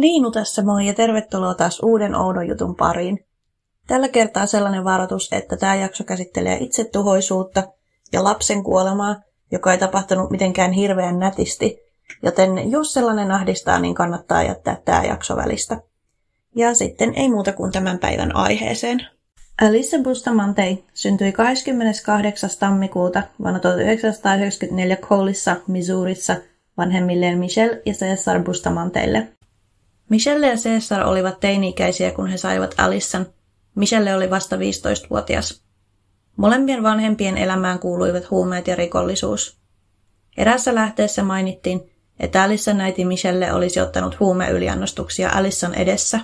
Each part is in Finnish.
Liinu tässä moi ja tervetuloa taas uuden oudon jutun pariin. Tällä kertaa sellainen varoitus, että tämä jakso käsittelee itsetuhoisuutta ja lapsen kuolemaa, joka ei tapahtunut mitenkään hirveän nätisti, joten jos sellainen ahdistaa, niin kannattaa jättää tämä jakso välistä. Ja sitten ei muuta kuin tämän päivän aiheeseen. Alice Bustamante syntyi 28. tammikuuta vuonna 1994 Colissa, Missourissa, vanhemmilleen Michelle ja Cesar Bustamanteille. Michelle ja Cesar olivat teini-ikäisiä, kun he saivat Alissan. Michelle oli vasta 15-vuotias. Molempien vanhempien elämään kuuluivat huumeet ja rikollisuus. Erässä lähteessä mainittiin, että Alissan äiti Michelle olisi ottanut huumeyliannostuksia Alissan edessä.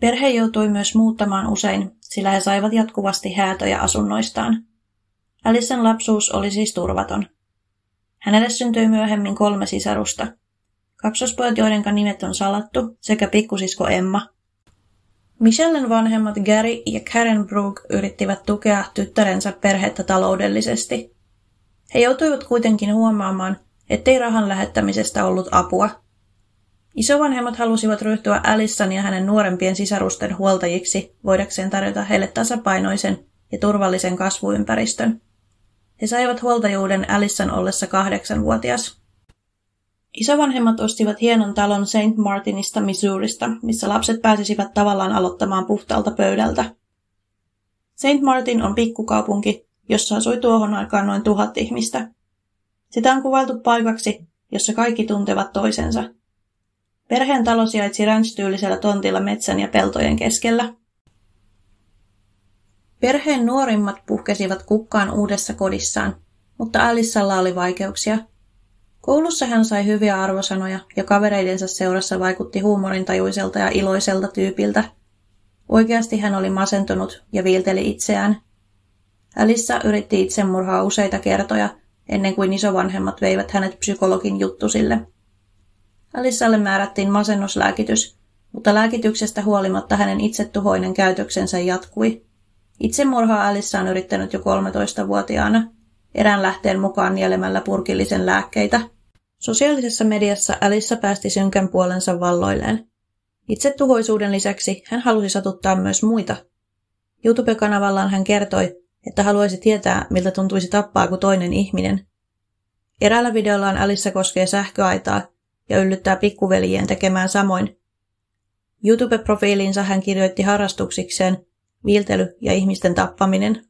Perhe joutui myös muuttamaan usein, sillä he saivat jatkuvasti häätöjä asunnoistaan. Alissan lapsuus oli siis turvaton. Hänelle syntyi myöhemmin kolme sisarusta – kaksospojat, joiden nimet on salattu, sekä pikkusisko Emma. Michellen vanhemmat Gary ja Karen Brooke yrittivät tukea tyttärensä perhettä taloudellisesti. He joutuivat kuitenkin huomaamaan, ettei rahan lähettämisestä ollut apua. Isovanhemmat halusivat ryhtyä Alissan ja hänen nuorempien sisarusten huoltajiksi, voidakseen tarjota heille tasapainoisen ja turvallisen kasvuympäristön. He saivat huoltajuuden Alissan ollessa kahdeksanvuotias. Isovanhemmat ostivat hienon talon St. Martinista, Missourista, missä lapset pääsisivät tavallaan aloittamaan puhtaalta pöydältä. St. Martin on pikkukaupunki, jossa asui tuohon aikaan noin tuhat ihmistä. Sitä on kuvailtu paikaksi, jossa kaikki tuntevat toisensa. Perheen talo sijaitsi ranch-tyylisellä tontilla metsän ja peltojen keskellä. Perheen nuorimmat puhkesivat kukkaan uudessa kodissaan, mutta Alissalla oli vaikeuksia – Koulussa hän sai hyviä arvosanoja ja kavereidensa seurassa vaikutti huumorintajuiselta ja iloiselta tyypiltä. Oikeasti hän oli masentunut ja viilteli itseään. Alissa yritti itsemurhaa useita kertoja ennen kuin isovanhemmat veivät hänet psykologin juttusille. Alissalle määrättiin masennuslääkitys, mutta lääkityksestä huolimatta hänen itsetuhoinen käytöksensä jatkui. Itsemurhaa Alissa on yrittänyt jo 13-vuotiaana – erään lähteen mukaan nielemällä purkillisen lääkkeitä. Sosiaalisessa mediassa Alissa päästi synkän puolensa valloilleen. Itse tuhoisuuden lisäksi hän halusi satuttaa myös muita. YouTube-kanavallaan hän kertoi, että haluaisi tietää, miltä tuntuisi tappaa kuin toinen ihminen. Eräällä videollaan Alissa koskee sähköaitaa ja yllyttää pikkuveljien tekemään samoin. YouTube-profiiliinsa hän kirjoitti harrastuksikseen viiltely ja ihmisten tappaminen.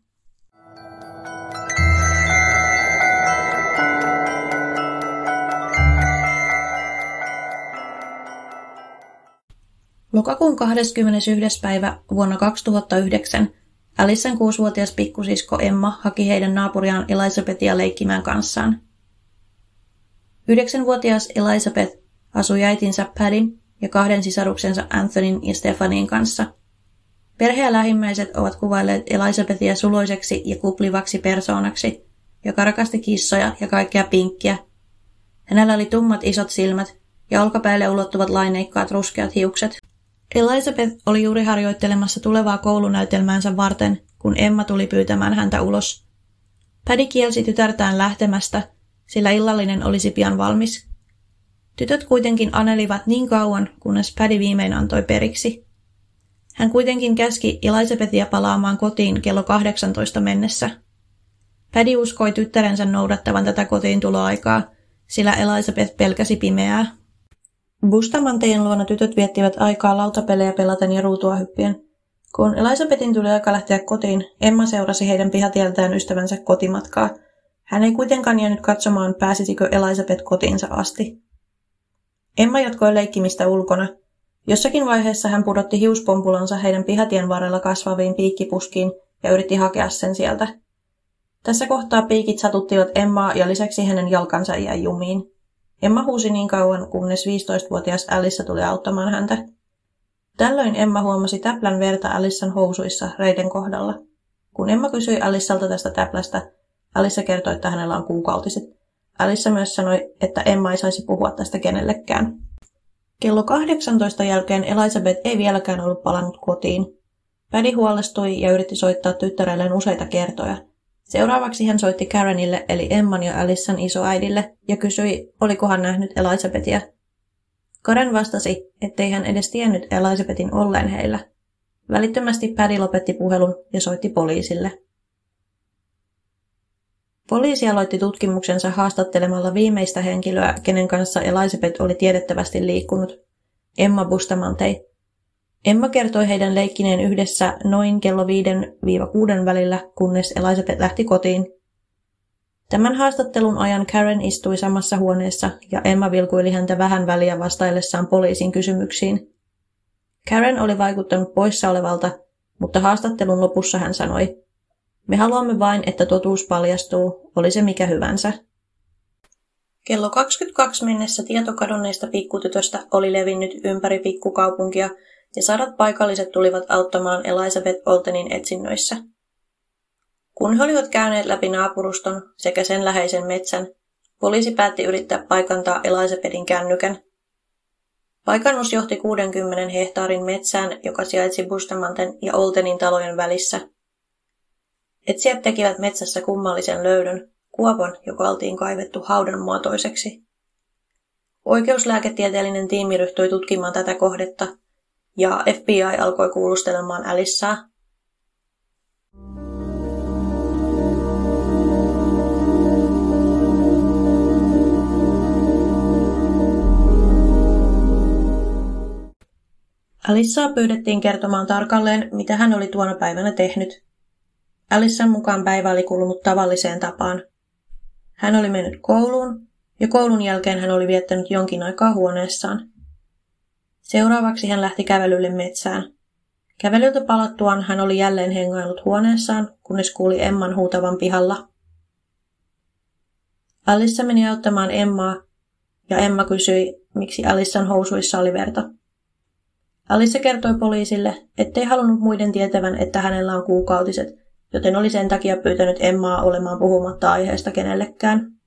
Lokakuun 21. päivä vuonna 2009 Alissan kuusivuotias pikkusisko Emma haki heidän naapuriaan Elisabethia leikkimään kanssaan. Yhdeksänvuotias Elisabeth asui äitinsä Padin ja kahden sisaruksensa Anthonyn ja Stefanin kanssa. Perhe ja lähimmäiset ovat kuvailleet Elisabethia suloiseksi ja kuplivaksi persoonaksi, joka rakasti kissoja ja kaikkea pinkkiä. Hänellä oli tummat isot silmät ja olkapäälle ulottuvat laineikkaat ruskeat hiukset. Elizabeth oli juuri harjoittelemassa tulevaa koulunäytelmäänsä varten, kun Emma tuli pyytämään häntä ulos. Paddy kielsi tytärtään lähtemästä, sillä illallinen olisi pian valmis. Tytöt kuitenkin anelivat niin kauan, kunnes Paddy viimein antoi periksi. Hän kuitenkin käski Elizabethia palaamaan kotiin kello 18 mennessä. Paddy uskoi tyttärensä noudattavan tätä kotiin tuloaikaa, sillä Elizabeth pelkäsi pimeää. Bustamanteen luona tytöt viettivät aikaa lautapelejä pelaten ja ruutua hyppien. Kun Elisabetin tuli aika lähteä kotiin, Emma seurasi heidän pihatieltään ystävänsä kotimatkaa. Hän ei kuitenkaan jäänyt katsomaan, pääsisikö Elisabeth kotiinsa asti. Emma jatkoi leikkimistä ulkona. Jossakin vaiheessa hän pudotti hiuspompulansa heidän pihatien varrella kasvaviin piikkipuskiin ja yritti hakea sen sieltä. Tässä kohtaa piikit satuttivat Emmaa ja lisäksi hänen jalkansa jäi jumiin. Emma huusi niin kauan, kunnes 15-vuotias Alissa tuli auttamaan häntä. Tällöin Emma huomasi täplän verta Alissan housuissa reiden kohdalla. Kun Emma kysyi Alissalta tästä täplästä, Alissa kertoi, että hänellä on kuukautiset. Alissa myös sanoi, että Emma ei saisi puhua tästä kenellekään. Kello 18 jälkeen Elisabeth ei vieläkään ollut palannut kotiin. Pädi huolestui ja yritti soittaa tyttärelleen useita kertoja – Seuraavaksi hän soitti Karenille eli Emman ja Alissan isoäidille ja kysyi, olikohan nähnyt Elisabethia. Karen vastasi, ettei hän edes tiennyt Elisabetin olleen heillä. Välittömästi Paddy lopetti puhelun ja soitti poliisille. Poliisi aloitti tutkimuksensa haastattelemalla viimeistä henkilöä, kenen kanssa Elisabeth oli tiedettävästi liikkunut, Emma Bustamantei. Emma kertoi heidän leikkineen yhdessä noin kello 5-6 välillä, kunnes Elisabeth lähti kotiin. Tämän haastattelun ajan Karen istui samassa huoneessa ja Emma vilkuili häntä vähän väliä vastaillessaan poliisin kysymyksiin. Karen oli vaikuttanut poissa olevalta, mutta haastattelun lopussa hän sanoi, me haluamme vain, että totuus paljastuu, oli se mikä hyvänsä. Kello 22 mennessä tieto pikkutytöstä oli levinnyt ympäri pikkukaupunkia ja sadat paikalliset tulivat auttamaan Elizabeth Oltenin etsinnöissä. Kun he olivat käyneet läpi naapuruston sekä sen läheisen metsän, poliisi päätti yrittää paikantaa Elizabethin kännykän. Paikannus johti 60 hehtaarin metsään, joka sijaitsi Bustamanten ja Oltenin talojen välissä – Etsijät tekivät metsässä kummallisen löydön, kuopan, joka oltiin kaivettu haudan muotoiseksi. Oikeuslääketieteellinen tiimi ryhtyi tutkimaan tätä kohdetta, ja FBI alkoi kuulustelemaan Alissaa. Alissaa pyydettiin kertomaan tarkalleen, mitä hän oli tuona päivänä tehnyt. Alissan mukaan päivä oli kulunut tavalliseen tapaan. Hän oli mennyt kouluun, ja koulun jälkeen hän oli viettänyt jonkin aikaa huoneessaan. Seuraavaksi hän lähti kävelylle metsään. Kävelyltä palattuaan hän oli jälleen hengailut huoneessaan, kunnes kuuli Emman huutavan pihalla. Alissa meni auttamaan Emmaa, ja Emma kysyi, miksi Alissan housuissa oli verta. Alissa kertoi poliisille, ettei halunnut muiden tietävän, että hänellä on kuukautiset, joten oli sen takia pyytänyt Emmaa olemaan puhumatta aiheesta kenellekään.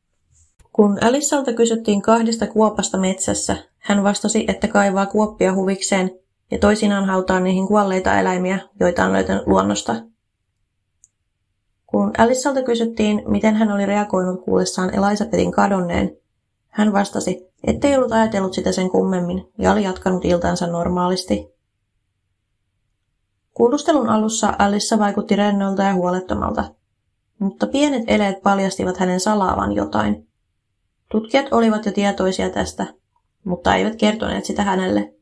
Kun Alissalta kysyttiin kahdesta kuopasta metsässä, hän vastasi, että kaivaa kuoppia huvikseen ja toisinaan hautaa niihin kuolleita eläimiä, joita on löytänyt luonnosta. Kun Alissalta kysyttiin, miten hän oli reagoinut kuullessaan Elisabetin kadonneen, hän vastasi, ettei ollut ajatellut sitä sen kummemmin ja oli jatkanut iltansa normaalisti. Kuulustelun alussa Alissa vaikutti rennolta ja huolettomalta, mutta pienet eleet paljastivat hänen salaavan jotain. Tutkijat olivat jo tietoisia tästä, mutta eivät kertoneet sitä hänelle.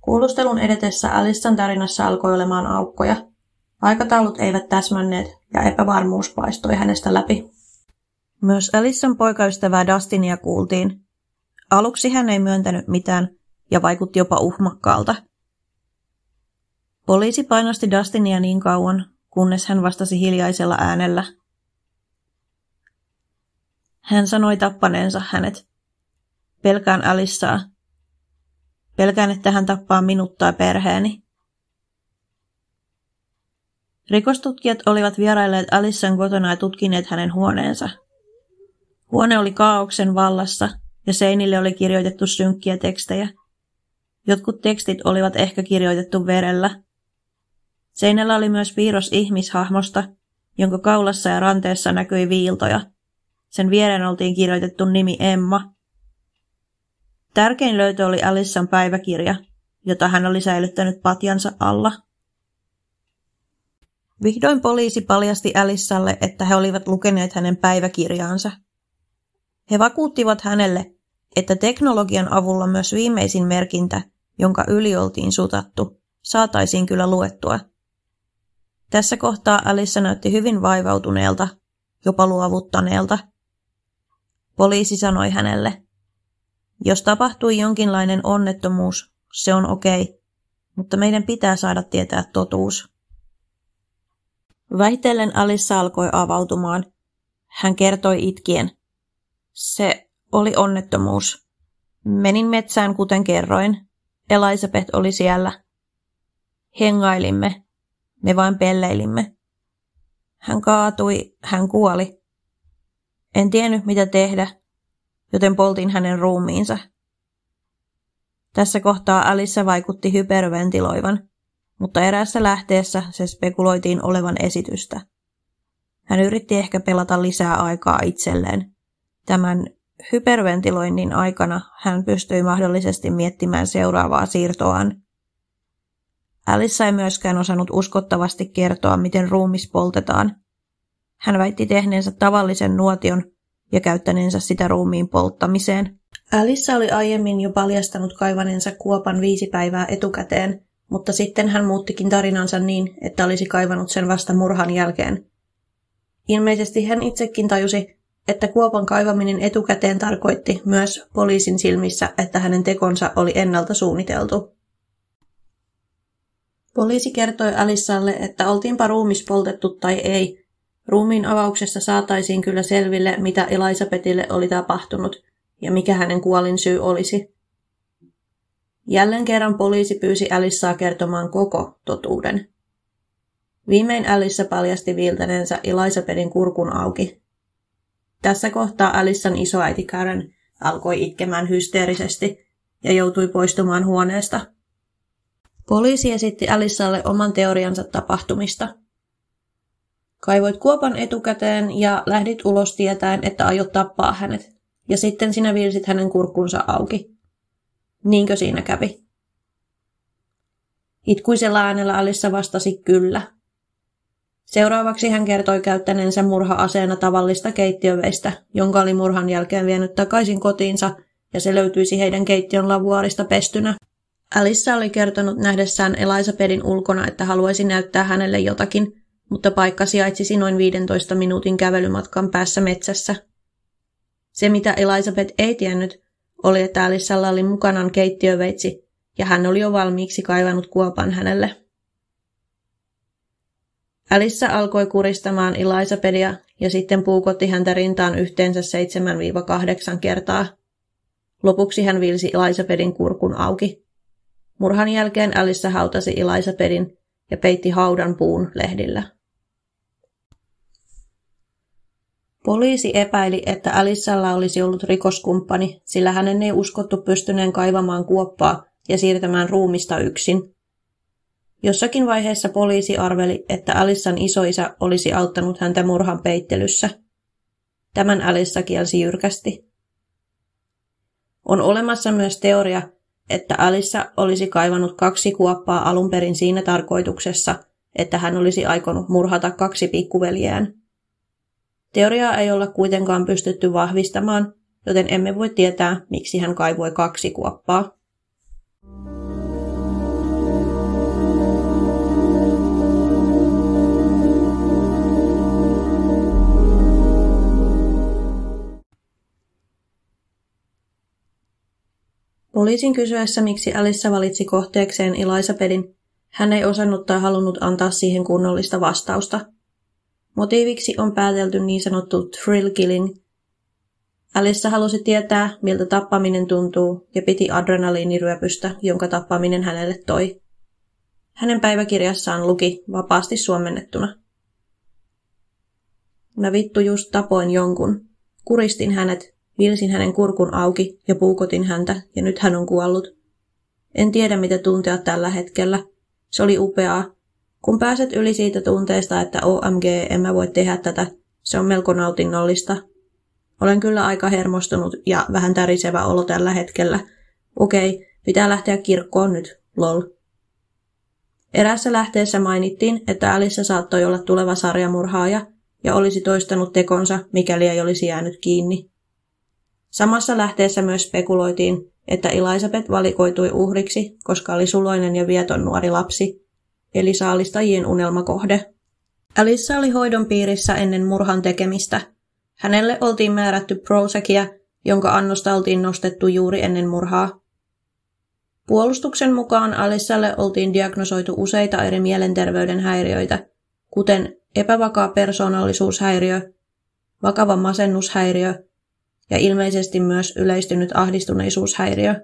Kuulustelun edetessä Alissan tarinassa alkoi olemaan aukkoja. Aikataulut eivät täsmänneet ja epävarmuus paistoi hänestä läpi. Myös Alissan poikaystävää Dustinia kuultiin. Aluksi hän ei myöntänyt mitään ja vaikutti jopa uhmakkaalta – Poliisi painosti Dustinia niin kauan, kunnes hän vastasi hiljaisella äänellä. Hän sanoi tappaneensa hänet. Pelkään Alissaa. Pelkään, että hän tappaa minut tai perheeni. Rikostutkijat olivat vierailleet Alissan kotona ja tutkineet hänen huoneensa. Huone oli kaauksen vallassa ja seinille oli kirjoitettu synkkiä tekstejä. Jotkut tekstit olivat ehkä kirjoitettu verellä, Seinällä oli myös piirros ihmishahmosta, jonka kaulassa ja ranteessa näkyi viiltoja. Sen viereen oltiin kirjoitettu nimi Emma. Tärkein löytö oli Alissan päiväkirja, jota hän oli säilyttänyt patjansa alla. Vihdoin poliisi paljasti Alissalle, että he olivat lukeneet hänen päiväkirjaansa. He vakuuttivat hänelle, että teknologian avulla myös viimeisin merkintä, jonka yli oltiin sutattu, saataisiin kyllä luettua – tässä kohtaa Alissa näytti hyvin vaivautuneelta, jopa luovuttaneelta. Poliisi sanoi hänelle, jos tapahtui jonkinlainen onnettomuus, se on okei, mutta meidän pitää saada tietää totuus. Vähitellen Alissa alkoi avautumaan. Hän kertoi itkien. Se oli onnettomuus. Menin metsään kuten kerroin. Elisabeth oli siellä. Hengailimme, me vain pelleilimme. Hän kaatui, hän kuoli. En tiennyt mitä tehdä, joten poltin hänen ruumiinsa. Tässä kohtaa Alissa vaikutti hyperventiloivan, mutta eräässä lähteessä se spekuloitiin olevan esitystä. Hän yritti ehkä pelata lisää aikaa itselleen, tämän hyperventiloinnin aikana hän pystyi mahdollisesti miettimään seuraavaa siirtoaan. Alice ei myöskään osannut uskottavasti kertoa, miten ruumis poltetaan. Hän väitti tehneensä tavallisen nuotion ja käyttäneensä sitä ruumiin polttamiseen. Alice oli aiemmin jo paljastanut kaivaneensa kuopan viisi päivää etukäteen, mutta sitten hän muuttikin tarinansa niin, että olisi kaivannut sen vasta murhan jälkeen. Ilmeisesti hän itsekin tajusi, että kuopan kaivaminen etukäteen tarkoitti myös poliisin silmissä, että hänen tekonsa oli ennalta suunniteltu. Poliisi kertoi Alissalle, että oltiinpa ruumis poltettu tai ei. Ruumiin avauksessa saataisiin kyllä selville, mitä Elisabetille oli tapahtunut ja mikä hänen kuolin syy olisi. Jälleen kerran poliisi pyysi Alissaa kertomaan koko totuuden. Viimein Alissa paljasti viiltäneensä Elisabetin kurkun auki. Tässä kohtaa Alissan isoäiti Karen alkoi itkemään hysteerisesti ja joutui poistumaan huoneesta – Poliisi esitti Alissalle oman teoriansa tapahtumista. Kaivoit kuopan etukäteen ja lähdit ulos tietäen, että aiot tappaa hänet. Ja sitten sinä viilsit hänen kurkkunsa auki. Niinkö siinä kävi? Itkuisella äänellä Alissa vastasi kyllä. Seuraavaksi hän kertoi käyttäneensä murha-aseena tavallista keittiöveistä, jonka oli murhan jälkeen vienyt takaisin kotiinsa, ja se löytyisi heidän keittiön lavuarista pestynä. Alissa oli kertonut nähdessään Elisabetin ulkona, että haluaisi näyttää hänelle jotakin, mutta paikka sijaitsisi noin 15 minuutin kävelymatkan päässä metsässä. Se, mitä Elisabeth ei tiennyt, oli, että Alissalla oli mukanaan keittiöveitsi, ja hän oli jo valmiiksi kaivannut kuopan hänelle. Alissa alkoi kuristamaan Elisabetia ja sitten puukotti häntä rintaan yhteensä 7-8 kertaa. Lopuksi hän vilsi Elisabetin kurkun auki. Murhan jälkeen Alice hautasi Elisabetin ja peitti haudan puun lehdillä. Poliisi epäili, että Alissalla olisi ollut rikoskumppani, sillä hänen ei uskottu pystyneen kaivamaan kuoppaa ja siirtämään ruumista yksin. Jossakin vaiheessa poliisi arveli, että Alissan isoisä olisi auttanut häntä murhan peittelyssä. Tämän Alissa kielsi jyrkästi. On olemassa myös teoria, että Alissa olisi kaivannut kaksi kuoppaa alun perin siinä tarkoituksessa, että hän olisi aikonut murhata kaksi pikkuveljeään. Teoriaa ei olla kuitenkaan pystytty vahvistamaan, joten emme voi tietää, miksi hän kaivoi kaksi kuoppaa. Poliisin kysyessä, miksi Alissa valitsi kohteekseen Elisabetin, hän ei osannut tai halunnut antaa siihen kunnollista vastausta. Motiiviksi on päätelty niin sanottu thrill killing. Alissa halusi tietää, miltä tappaminen tuntuu, ja piti adrenaliiniryöpystä, jonka tappaminen hänelle toi. Hänen päiväkirjassaan luki vapaasti suomennettuna. Mä vittu just tapoin jonkun. Kuristin hänet, Vilsin hänen kurkun auki ja puukotin häntä, ja nyt hän on kuollut. En tiedä, mitä tuntea tällä hetkellä. Se oli upeaa. Kun pääset yli siitä tunteesta, että OMG, en mä voi tehdä tätä, se on melko nautinnollista. Olen kyllä aika hermostunut ja vähän tärisevä olo tällä hetkellä. Okei, pitää lähteä kirkkoon nyt, lol. Erässä lähteessä mainittiin, että Alissa saattoi olla tuleva sarjamurhaaja ja olisi toistanut tekonsa, mikäli ei olisi jäänyt kiinni. Samassa lähteessä myös spekuloitiin, että Elisabeth valikoitui uhriksi, koska oli suloinen ja vieton nuori lapsi, eli saalistajien unelmakohde. Alissa oli hoidon piirissä ennen murhan tekemistä. Hänelle oltiin määrätty Prozacia, jonka annosta oltiin nostettu juuri ennen murhaa. Puolustuksen mukaan Alissalle oltiin diagnosoitu useita eri mielenterveyden häiriöitä, kuten epävakaa persoonallisuushäiriö, vakava masennushäiriö ja ilmeisesti myös yleistynyt ahdistuneisuushäiriö.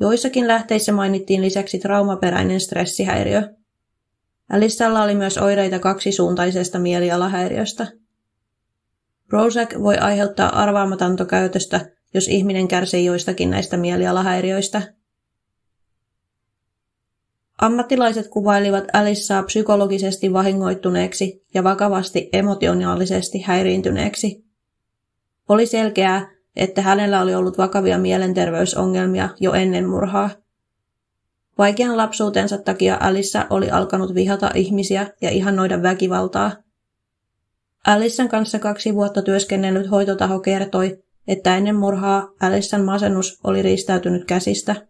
Joissakin lähteissä mainittiin lisäksi traumaperäinen stressihäiriö. Alissalla oli myös oireita kaksisuuntaisesta mielialahäiriöstä. Prozac voi aiheuttaa arvaamatonta käytöstä, jos ihminen kärsii joistakin näistä mielialahäiriöistä. Ammattilaiset kuvailivat Alissaa psykologisesti vahingoittuneeksi ja vakavasti emotionaalisesti häiriintyneeksi. Oli selkeää, että hänellä oli ollut vakavia mielenterveysongelmia jo ennen murhaa. Vaikean lapsuutensa takia Alissa oli alkanut vihata ihmisiä ja ihannoida väkivaltaa. Alissan kanssa kaksi vuotta työskennellyt hoitotaho kertoi, että ennen murhaa Alissan masennus oli riistäytynyt käsistä.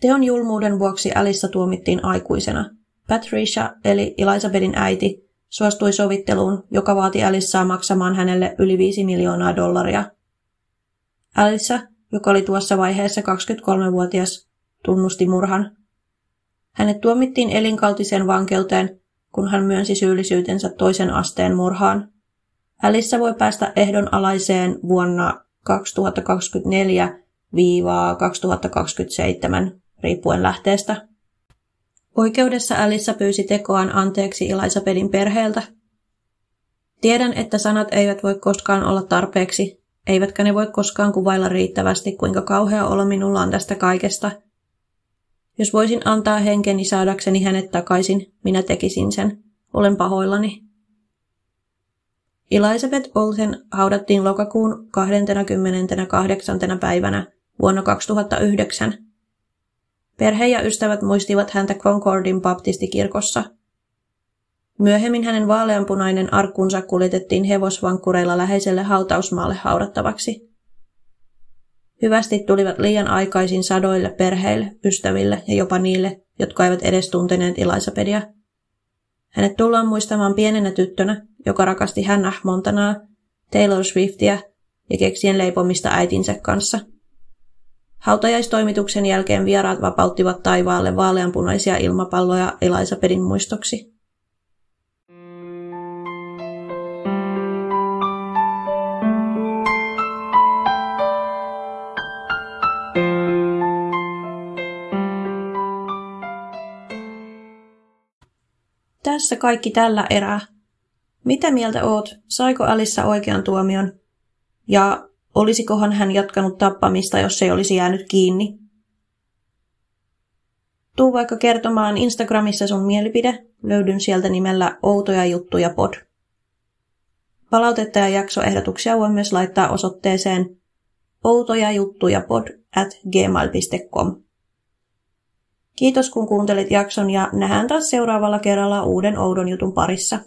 Teon julmuuden vuoksi Alissa tuomittiin aikuisena. Patricia, eli Elisabetin äiti, suostui sovitteluun, joka vaati Alissaa maksamaan hänelle yli 5 miljoonaa dollaria. Alissa, joka oli tuossa vaiheessa 23-vuotias, tunnusti murhan. Hänet tuomittiin elinkautiseen vankeuteen, kun hän myönsi syyllisyytensä toisen asteen murhaan. Alissa voi päästä ehdonalaiseen vuonna 2024-2027, riippuen lähteestä. Oikeudessa Alissa pyysi tekoaan anteeksi Elisabethin perheeltä. Tiedän, että sanat eivät voi koskaan olla tarpeeksi, eivätkä ne voi koskaan kuvailla riittävästi, kuinka kauhea olo minulla on tästä kaikesta. Jos voisin antaa henkeni saadakseni hänet takaisin, minä tekisin sen. Olen pahoillani. Elisabeth Olsen haudattiin lokakuun 28. päivänä vuonna 2009 Perhe ja ystävät muistivat häntä Concordin baptistikirkossa. Myöhemmin hänen vaaleanpunainen arkkunsa kuljetettiin hevosvankkureilla läheiselle hautausmaalle haudattavaksi. Hyvästi tulivat liian aikaisin sadoille perheille, ystäville ja jopa niille, jotka eivät edes tunteneet Elisabedia. Hänet tullaan muistamaan pienenä tyttönä, joka rakasti Hannah Montanaa, Taylor Swiftia ja keksien leipomista äitinsä kanssa – Hautajaistoimituksen jälkeen vieraat vapauttivat taivaalle vaaleanpunaisia ilmapalloja Elisabedin muistoksi. Tässä kaikki tällä erää. Mitä mieltä oot? Saiko Alissa oikean tuomion? Ja Olisikohan hän jatkanut tappamista, jos ei olisi jäänyt kiinni? Tuu vaikka kertomaan Instagramissa sun mielipide. Löydyn sieltä nimellä Outoja juttuja pod. Palautetta ja jaksoehdotuksia voi myös laittaa osoitteeseen outoja juttuja pod at gmail.com. Kiitos kun kuuntelit jakson ja nähdään taas seuraavalla kerralla uuden oudon jutun parissa.